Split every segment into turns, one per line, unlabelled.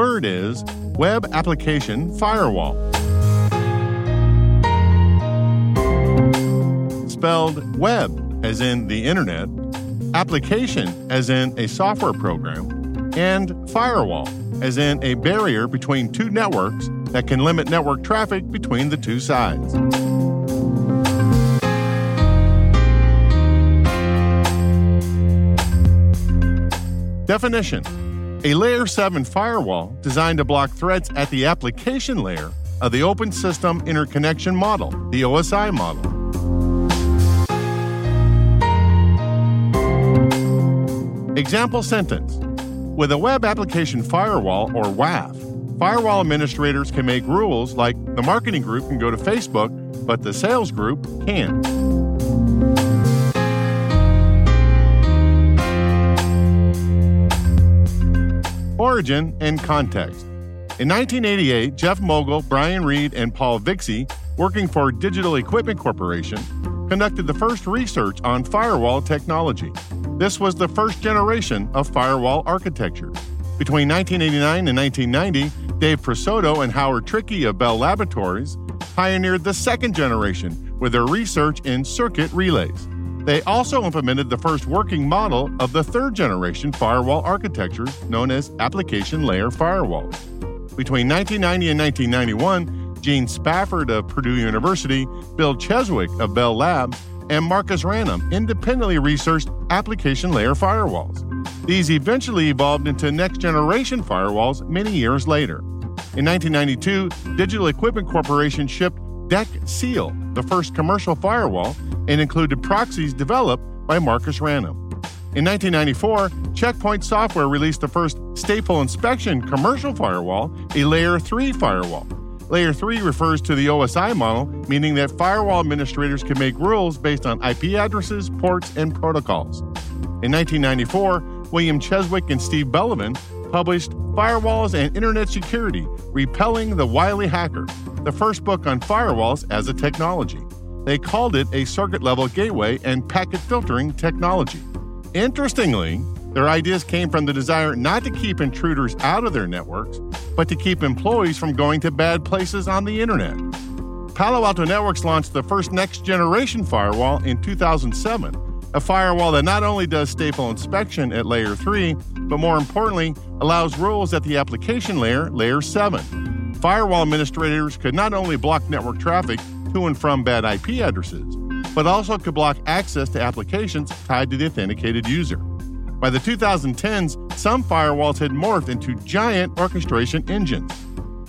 Word is Web Application Firewall. Spelled web, as in the internet, application, as in a software program, and firewall, as in a barrier between two networks that can limit network traffic between the two sides. Definition a Layer 7 firewall designed to block threats at the application layer of the Open System Interconnection Model, the OSI model. Example sentence With a Web Application Firewall, or WAF, firewall administrators can make rules like the marketing group can go to Facebook, but the sales group can't. Origin and context. In 1988, Jeff Mogul, Brian Reid, and Paul Vixie, working for Digital Equipment Corporation, conducted the first research on firewall technology. This was the first generation of firewall architecture. Between 1989 and 1990, Dave Presotto and Howard Trickey of Bell Laboratories pioneered the second generation with their research in circuit relays. They also implemented the first working model of the third generation firewall architecture known as application layer firewalls. Between 1990 and 1991, Gene Spafford of Purdue University, Bill Cheswick of Bell Labs, and Marcus Ranum independently researched application layer firewalls. These eventually evolved into next generation firewalls many years later. In 1992, Digital Equipment Corporation shipped DEC Seal, the first commercial firewall, and included proxies developed by Marcus Ranum. In 1994, Checkpoint Software released the first stateful inspection commercial firewall, a Layer 3 firewall. Layer 3 refers to the OSI model, meaning that firewall administrators can make rules based on IP addresses, ports, and protocols. In 1994, William Cheswick and Steve Bellovin published Firewalls and Internet Security Repelling the Wily Hacker, the first book on firewalls as a technology. They called it a circuit level gateway and packet filtering technology. Interestingly, their ideas came from the desire not to keep intruders out of their networks, but to keep employees from going to bad places on the internet. Palo Alto Networks launched the first next generation firewall in 2007, a firewall that not only does stateful inspection at layer 3, but more importantly, allows rules at the application layer, layer 7. Firewall administrators could not only block network traffic, to and from bad IP addresses, but also could block access to applications tied to the authenticated user. By the 2010s, some firewalls had morphed into giant orchestration engines.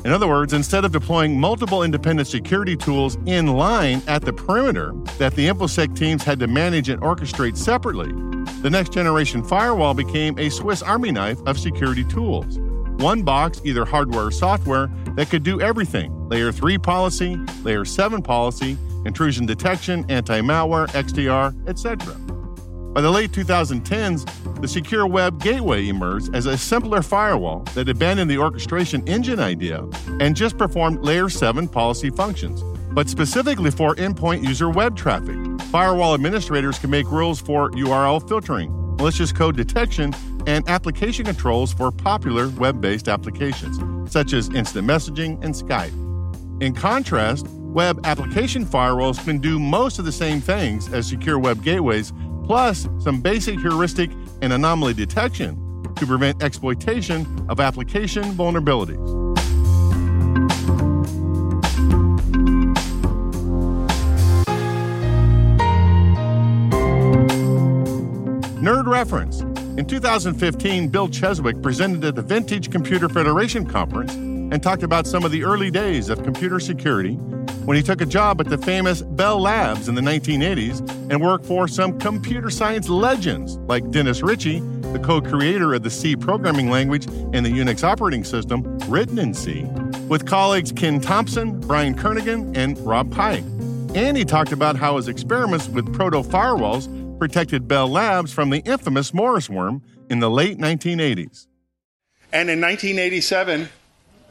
In other words, instead of deploying multiple independent security tools in line at the perimeter that the InfoSec teams had to manage and orchestrate separately, the next generation firewall became a Swiss Army knife of security tools. One box, either hardware or software, that could do everything layer 3 policy, layer 7 policy, intrusion detection, anti malware, XDR, etc. By the late 2010s, the Secure Web Gateway emerged as a simpler firewall that abandoned the orchestration engine idea and just performed Layer 7 policy functions, but specifically for endpoint user web traffic. Firewall administrators can make rules for URL filtering, malicious code detection, and application controls for popular web based applications, such as instant messaging and Skype. In contrast, web application firewalls can do most of the same things as secure web gateways, plus some basic heuristic and anomaly detection to prevent exploitation of application vulnerabilities. Nerd reference. In 2015, Bill Cheswick presented at the Vintage Computer Federation Conference and talked about some of the early days of computer security when he took a job at the famous Bell Labs in the 1980s and worked for some computer science legends like Dennis Ritchie, the co creator of the C programming language and the Unix operating system written in C, with colleagues Ken Thompson, Brian Kernighan, and Rob Pike. And he talked about how his experiments with proto firewalls protected Bell Labs from the infamous Morris worm in the late 1980s.
And in 1987,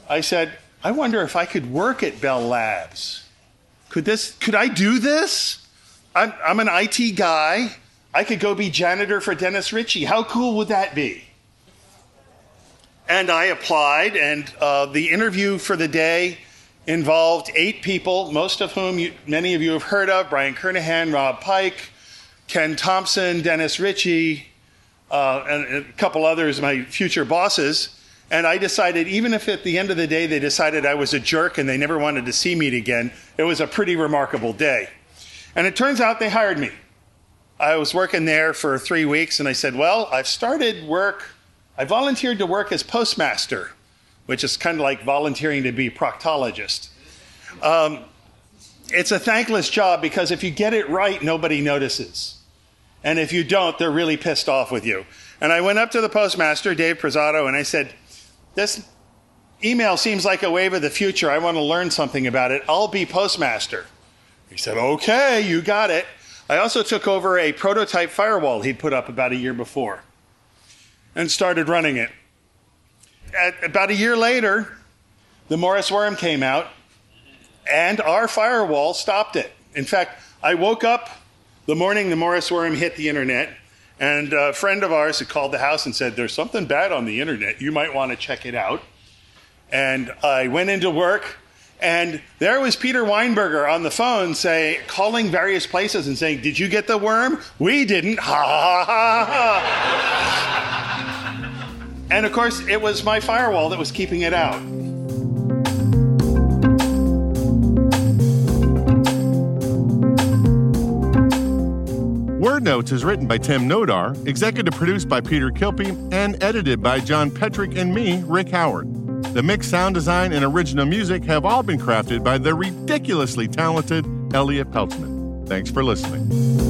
I said, I wonder if I could work at Bell Labs. Could this? Could I do this? I'm, I'm an IT guy. I could go be janitor for Dennis Ritchie. How cool would that be? And I applied, and uh, the interview for the day involved eight people, most of whom you, many of you have heard of Brian Kernighan, Rob Pike, Ken Thompson, Dennis Ritchie, uh, and a couple others, my future bosses. And I decided, even if at the end of the day they decided I was a jerk and they never wanted to see me again, it was a pretty remarkable day. And it turns out they hired me. I was working there for three weeks and I said, Well, I've started work, I volunteered to work as postmaster, which is kind of like volunteering to be proctologist. Um, it's a thankless job because if you get it right, nobody notices. And if you don't, they're really pissed off with you. And I went up to the postmaster, Dave Presotto, and I said, this email seems like a wave of the future. I want to learn something about it. I'll be postmaster. He said, Okay, you got it. I also took over a prototype firewall he'd put up about a year before and started running it. At, about a year later, the Morris worm came out and our firewall stopped it. In fact, I woke up the morning the Morris worm hit the internet and a friend of ours had called the house and said, There's something bad on the internet. You might want to check it out. And I went into work, and there was Peter Weinberger on the phone say, calling various places and saying, Did you get the worm? We didn't. Ha ha ha ha. and of course, it was my firewall that was keeping it out.
Notes is written by Tim Nodar, executive produced by Peter Kilpe, and edited by John Petrick and me, Rick Howard. The mix, sound design, and original music have all been crafted by the ridiculously talented Elliot Peltzman. Thanks for listening.